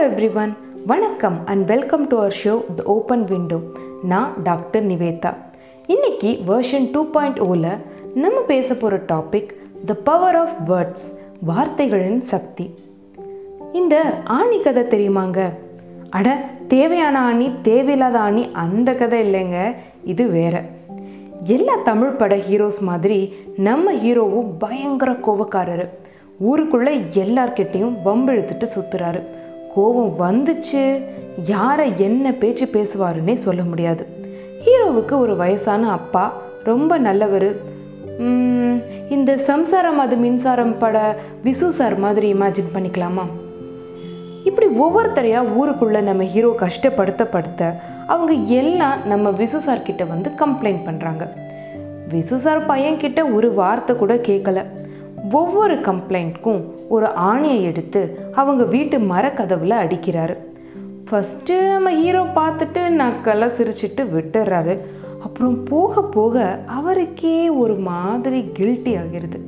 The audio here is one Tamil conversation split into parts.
எவ்ரி ஒன் வணக்கம் and welcome to our show the open window நான் டாக்டர் நிவேதா. இன்னைக்கு வெர்ஷன் டூ பாயிண்ட் ஓவில் நம்ம பேச போகிற topic the power of words வார்த்தைகளின் சக்தி. இந்த ஆணி கதை தெரியுமாங்க? அட தேவையான ஆணி தேவையில்லாத ஆணி அந்த கதை இல்லைங்க. இது வேற. எல்லா தமிழ் பட ஹீரோஸ் மாதிரி நம்ம ஹீரோவும் பயங்கர கோவக்காரர். ஊருக்குள்ளே எல்லார்கிட்டையும் வம்பெழுத்துட்டு சுற்றுறாரு கோவம் வந்துச்சு யாரை என்ன பேச்சு பேசுவாருன்னே சொல்ல முடியாது. ஹீரோவுக்கு ஒரு வயசான அப்பா ரொம்ப நல்லவர். இந்த சம்சாரம் அது மின்சாரம் பட விசு சார் மாதிரி இமேஜின் பண்ணிக்கலாமா? இப்படி ஒவ்வொருத்தரையாக ஊருக்குள்ளே நம்ம ஹீரோ கஷ்டப்படுத்த அவங்க எல்லாம் நம்ம விசு சார் கிட்ட வந்து கம்ப்ளைண்ட் பண்ணுறாங்க விசு சார் பையன்கிட்ட ஒரு வார்த்தை கூட கேட்கல ஒவ்வொரு கம்ப்ளைண்ட்க்கும் ஒரு ஆணியை எடுத்து அவங்க வீட்டு மரக்கதவில் அடிக்கிறாரு. ஃபஸ்ட்டு நம்ம ஹீரோ பார்த்துட்டு நக்கெல்லாம் சிரிச்சிட்டு விட்டுறாரு. அப்புறம் போக போக அவருக்கே ஒரு மாதிரி கில்ட்டி ஆகிருது.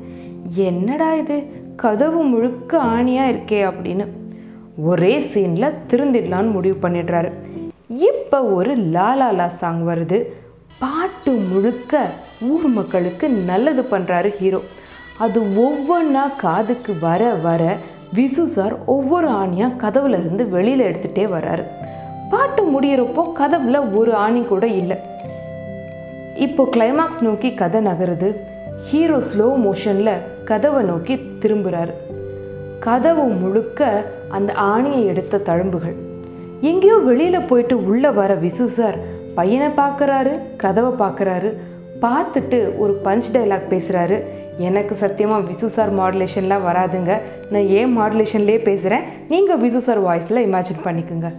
என்னடா இது? கதவு முழுக்க ஆணியாக இருக்கே அப்படின்னு. ஒரே சீனில் திருந்திடலான்னு முடிவு பண்ணிடுறாரு. இப்போ ஒரு லாலாலா சாங் வருது. பாட்டு முழுக்க ஊர் மக்களுக்கு நல்லது பண்ணுறாரு ஹீரோ அது ஒவ்வொன்றா காதுக்கு வர வர விசு சார் ஒவ்வொரு ஆணியாக கதவுல இருந்து வெளியில் எடுத்துகிட்டே வர்றாரு. பாட்டு முடியிறப்போ கதவில் ஒரு ஆணி கூட இல்லை. இப்போ கிளைமாக்ஸ் நோக்கி கதை நகருது. ஹீரோ ஸ்லோ மோஷனில் கதவை நோக்கி திரும்புகிறாரு கதவு முழுக்க அந்த ஆணியை எடுத்த தழும்புகள். எங்கேயோ வெளியில் போயிட்டு உள்ளே வர விசு சார் பையனை பார்க்குறாரு கதவை பார்க்குறாரு பார்த்துட்டு ஒரு பஞ்ச் டைலாக் பேசுகிறாரு எனக்கு சத்தியமாக விசு சார் மாடுலேஷன்லாம் வராதுங்க. நான் ஏன் மாடுலேஷன்லேயே பேசுகிறேன் நீங்கள் விசு சார் வாய்ஸில் இமேஜின் பண்ணிக்கோங்க.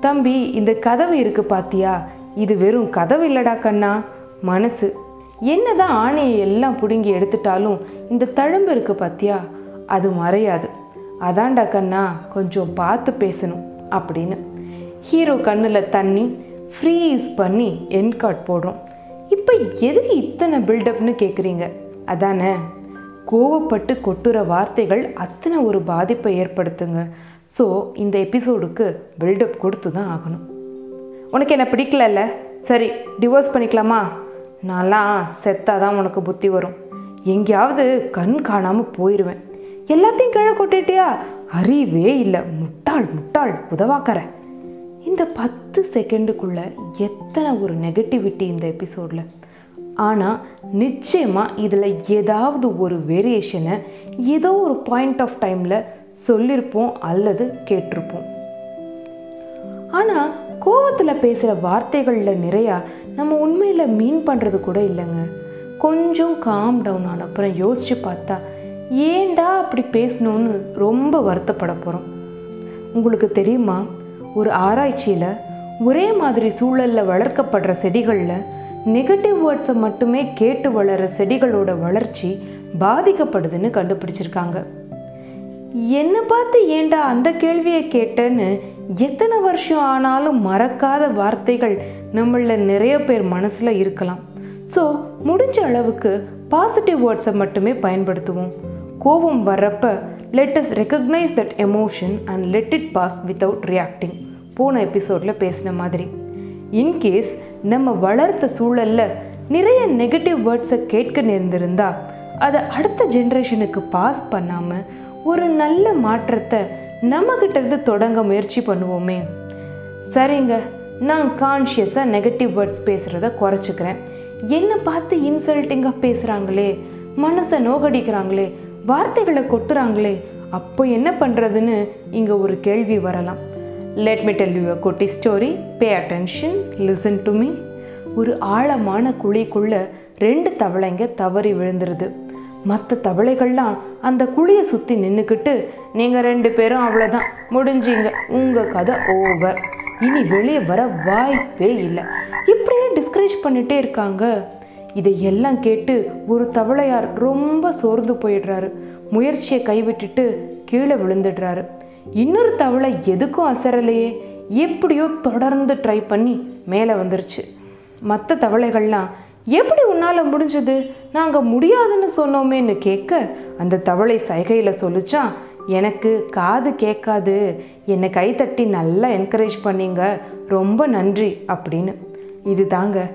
தம்பி இந்த கதவு இருக்குது பாத்தியா? இது வெறும் கதவு இல்லடா கண்ணா. மனசு. என்னதான் ஆணையை எல்லாம் பிடுங்கி எடுத்துட்டாலும் இந்த தழும்பு இருக்குது பாத்தியா? அது மறையாது. அதான்டா கண்ணா கொஞ்சம் பார்த்து பேசணும் அப்படின்னு. ஹீரோ கண்ணில் தண்ணி ஃப்ரீஸ் பண்ணி என் கார்ட் போடுறோம். இப்போ எதுக்கு இத்தனை பில்டப்னு கேட்குறீங்க அதானே? கோவப்பட்டு கொட்டுற வார்த்தைகள் அத்தனை ஒரு பாதிப்பை ஏற்படுத்துங்க. ஸோ இந்த எபிசோடுக்கு பில்டப் கொடுத்து தான் ஆகணும். உனக்கு என்ன பிடிக்கலல்ல? சரி டிவோர்ஸ் பண்ணிக்கலாமா? நான்லாம் செத்தாதான் உனக்கு புத்தி வரும். எங்கேயாவது கண் காணாமல் போயிடுவேன் எல்லாத்தையும் கீழே கொட்டிட்டியா? அறிவே இல்லை. முட்டாள் முட்டாள் உதவாக்கற. இந்த பத்து செகண்டுக்குள்ளே எத்தனை ஒரு நெகட்டிவிட்டி இந்த எபிசோடில் ஆனால் நிச்சயமாக இதில் ஏதாவது ஒரு வேரியேஷனை ஏதோ ஒரு பாயிண்ட் ஆஃப் டைமில் சொல்லியிருப்போம் அல்லது கேட்டிருப்போம். ஆனால் கோவத்தில் பேசுகிற வார்த்தைகளில் நிறையா நம்ம உண்மையில் மீன் பண்ணுறது கூட இல்லைங்க. கொஞ்சம் காம் டவுன் ஆன அப்புறம் யோசித்து பார்த்தா ஏண்டா அப்படி பேசணும்னு ரொம்ப வருத்தப்பட போகிறோம் உங்களுக்கு தெரியுமா? ஒரு ஆராய்ச்சியில் ஒரே மாதிரி சூழலில் வளர்க்கப்படுற செடிகளில் நெகட்டிவ் வேர்ட்ஸை மட்டுமே கேட்டு வளர செடிகளோட வளர்ச்சி பாதிக்கப்படுதுன்னு கண்டுபிடிச்சிருக்காங்க. என்னை பார்த்து ஏண்டா அந்த கேள்வியை கேட்டேன்னு எத்தனை வருஷம் ஆனாலும் மறக்காத வார்த்தைகள் நம்மளில் நிறைய பேர் மனசில் இருக்கலாம். ஸோ முடிஞ்ச அளவுக்கு பாசிட்டிவ் வேர்ட்ஸை மட்டுமே பயன்படுத்துவோம். கோபம் வர்றப்ப let us recognise that emotion and let it pass without reacting போன எபிசோடில் பேசின மாதிரி. இன்கேஸ் நம்ம வளர்த்த சூழலில் நிறைய நெகட்டிவ் வேர்ட்ஸை கேட்க நேர்ந்திருந்தா அதை அடுத்த ஜென்ரேஷனுக்கு பாஸ் பண்ணாமல் ஒரு நல்ல மாற்றத்தை நம்மக்கிட்டேருந்து தொடங்க முயற்சி பண்ணுவோமே. சரிங்க நான் கான்ஷியஸாக நெகட்டிவ் வேர்ட்ஸ் பேசுகிறத குறைச்சிக்கிறேன். என்னை பார்த்து இன்சல்ட்டிங்காக பேசுகிறாங்களே மனசை நோகடிக்கிறாங்களே வார்த்தைகளை கொட்டுறாங்களே அப்போ என்ன பண்ணுறதுன்னு இங்கே ஒரு கேள்வி வரலாம். Let me tell you a குட்டி story pay attention listen to me ஒரு ஆழமான குழிக்குள்ளே ரெண்டு தவளைங்க தவறி விழுந்துருது. மற்ற தவளைகள்லாம் அந்த குழியை சுற்றி நின்றுக்கிட்டு நீங்கள் ரெண்டு பேரும் அவ்வளோதான் முடிஞ்சிங்க. உங்கள் கதை ஓவர் இனி வெளியே வர வாய்ப்பே இல்லை. இப்படியே டிஸ்கரேஜ் பண்ணிகிட்டே இருக்காங்க. இதை எல்லாம் கேட்டு ஒரு தவளையார் ரொம்ப சோர்ந்து போயிடுறாரு. முயற்சியை கைவிட்டுட்டு கீழே விழுந்துடுறாரு. இன்னொரு தவளை எதுக்கும் அசரலையே எப்படியோ தொடர்ந்து ட்ரை பண்ணி மேலே வந்துருச்சு. மற்ற தவளைகள்லாம் எப்படி உன்னால் முடிஞ்சது? நாங்கள் முடியாதுன்னு சொன்னோமேன்னு கேட்க அந்த தவளை சைகையில் சொல்லிச்சான் எனக்கு காது கேட்காது. என்னை கைத்தட்டி நல்லா என்கரேஜ் பண்ணீங்க. ரொம்ப நன்றி அப்படின்னு. இது தாங்க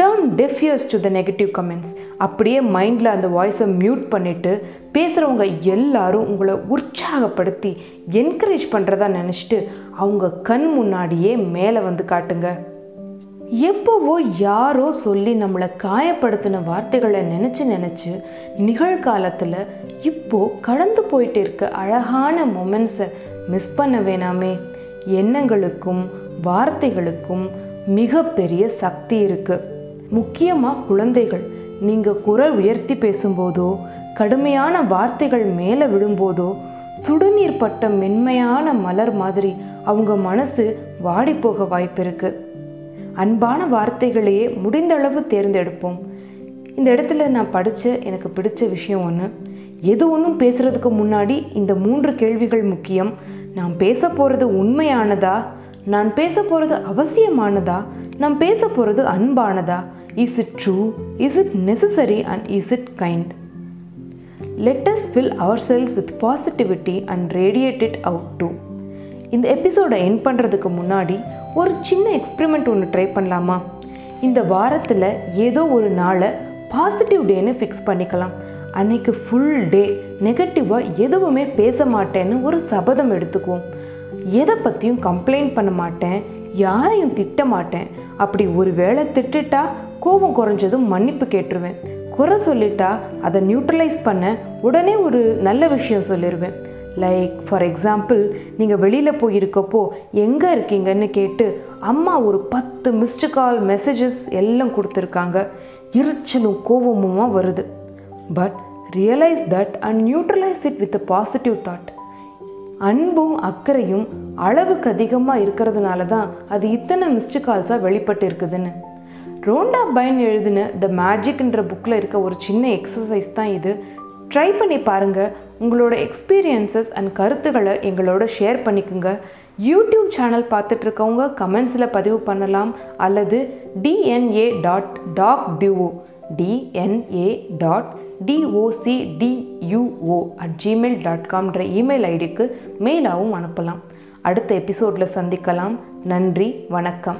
turn deaf ears to the negative comments அப்படியே மைண்டில் அந்த வாய்ஸை மியூட் பண்ணிவிட்டு பேசுகிறவங்க எல்லாரும் உங்களை உற்சாகப்படுத்தி என்கரேஜ் பண்ணுறதா நினச்சிட்டு அவங்க கண் முன்னாடியே மேலே வந்து காட்டுங்க. எப்போவோ யாரோ சொல்லி நம்மளை காயப்படுத்தின வார்த்தைகளை நினச்சி நினச்சி நிகழ்காலத்தில் இப்போது கடந்து போயிட்டு இருக்க அழகான மொமெண்ட்ஸை மிஸ் பண்ண வேணாமே. எண்ணங்களுக்கும் வார்த்தைகளுக்கும் மிகப்பெரிய சக்தி இருக்குது முக்கியமாக குழந்தைகள். நீங்கள் குரல் உயர்த்தி பேசும்போதோ கடுமையான வார்த்தைகள் மேலே விழும்போதோ சுடுநீர் பட்ட மென்மையான மலர் மாதிரி அவங்க மனசு வாடி போக வாய்ப்பு அன்பான வார்த்தைகளையே முடிந்தளவு தேர்ந்தெடுப்போம். இந்த இடத்துல நான் படித்த எனக்கு பிடிச்ச விஷயம் ஒன்று எது ஒன்றும் பேசுகிறதுக்கு முன்னாடி இந்த மூன்று கேள்விகள் முக்கியம். நான் பேச போகிறது உண்மையானதா? நான் பேச போகிறது அவசியமானதா? நான் பேச போகிறது அன்பானதா? Is it true is it necessary and is it kind let fill our cells with positivity and radiate it out to இந்த எபிசோடை என் பண்ணுறதுக்கு முன்னாடி ஒரு சின்ன எக்ஸ்பெரிமெண்ட் ஒன்று ட்ரை பண்ணலாமா? இந்த வாரத்தில் ஏதோ ஒரு நாளை பாசிட்டிவ் டேன்னு ஃபிக்ஸ் பண்ணிக்கலாம். அன்னைக்கு ஃபுல் டே நெகட்டிவாக எதுவுமே பேச மாட்டேன்னு ஒரு சபதம் எடுத்துக்குவோம். எதை பற்றியும் கம்ப்ளைண்ட் பண்ண மாட்டேன் யாரையும் திட்ட மாட்டேன். அப்படி ஒரு வேளை திட்டுட்டா கோபம் குறைஞ்சதும் மன்னிப்பு கேட்டுருவேன். குறை சொல்லிட்டா அதை நியூட்ரலைஸ் பண்ண உடனே ஒரு நல்ல விஷயம் சொல்லிடுவேன் லைக் ஃபார் எக்ஸாம்பிள் நீங்கள் வெளியில் போயிருக்கப்போ எங்கே இருக்கீங்கன்னு கேட்டு அம்மா ஒரு பத்து மிஸ்டு கால் மெசேஜஸ் எல்லாம் கொடுத்துருக்காங்க. எரிச்சலும் கோபமுமா வருது. But realise that and neutralise it with a positive thought அன்பும் அக்கறையும் அளவுக்கு அதிகமாக இருக்கிறதுனால தான் அது இத்தனை மிஸ்டு கால்ஸாக வெளிப்பட்டு இருக்குதுன்னு ரோண்டா பைன் எழுதின த மேஜிக்ன்ற புக்கில் இருக்க ஒரு சின்ன எக்ஸசைஸ் தான் இது. ட்ரை பண்ணி பாருங்கள் உங்களோட எக்ஸ்பீரியன்சஸ் அண்ட் கருத்துக்களை எங்களோட ஷேர் பண்ணிக்கோங்க. யூடியூப் சேனல் பார்த்துட்ருக்கவங்க கமெண்ட்ஸில் பதிவு பண்ணலாம். அல்லது DNA dot doc duo DNA dot D O C D U O at Gmail dot காம்ன்ற email ஐடிக்கு மெயிலாகவும் அனுப்பலாம். அடுத்த எபிசோடில் சந்திக்கலாம். நன்றி. வணக்கம்.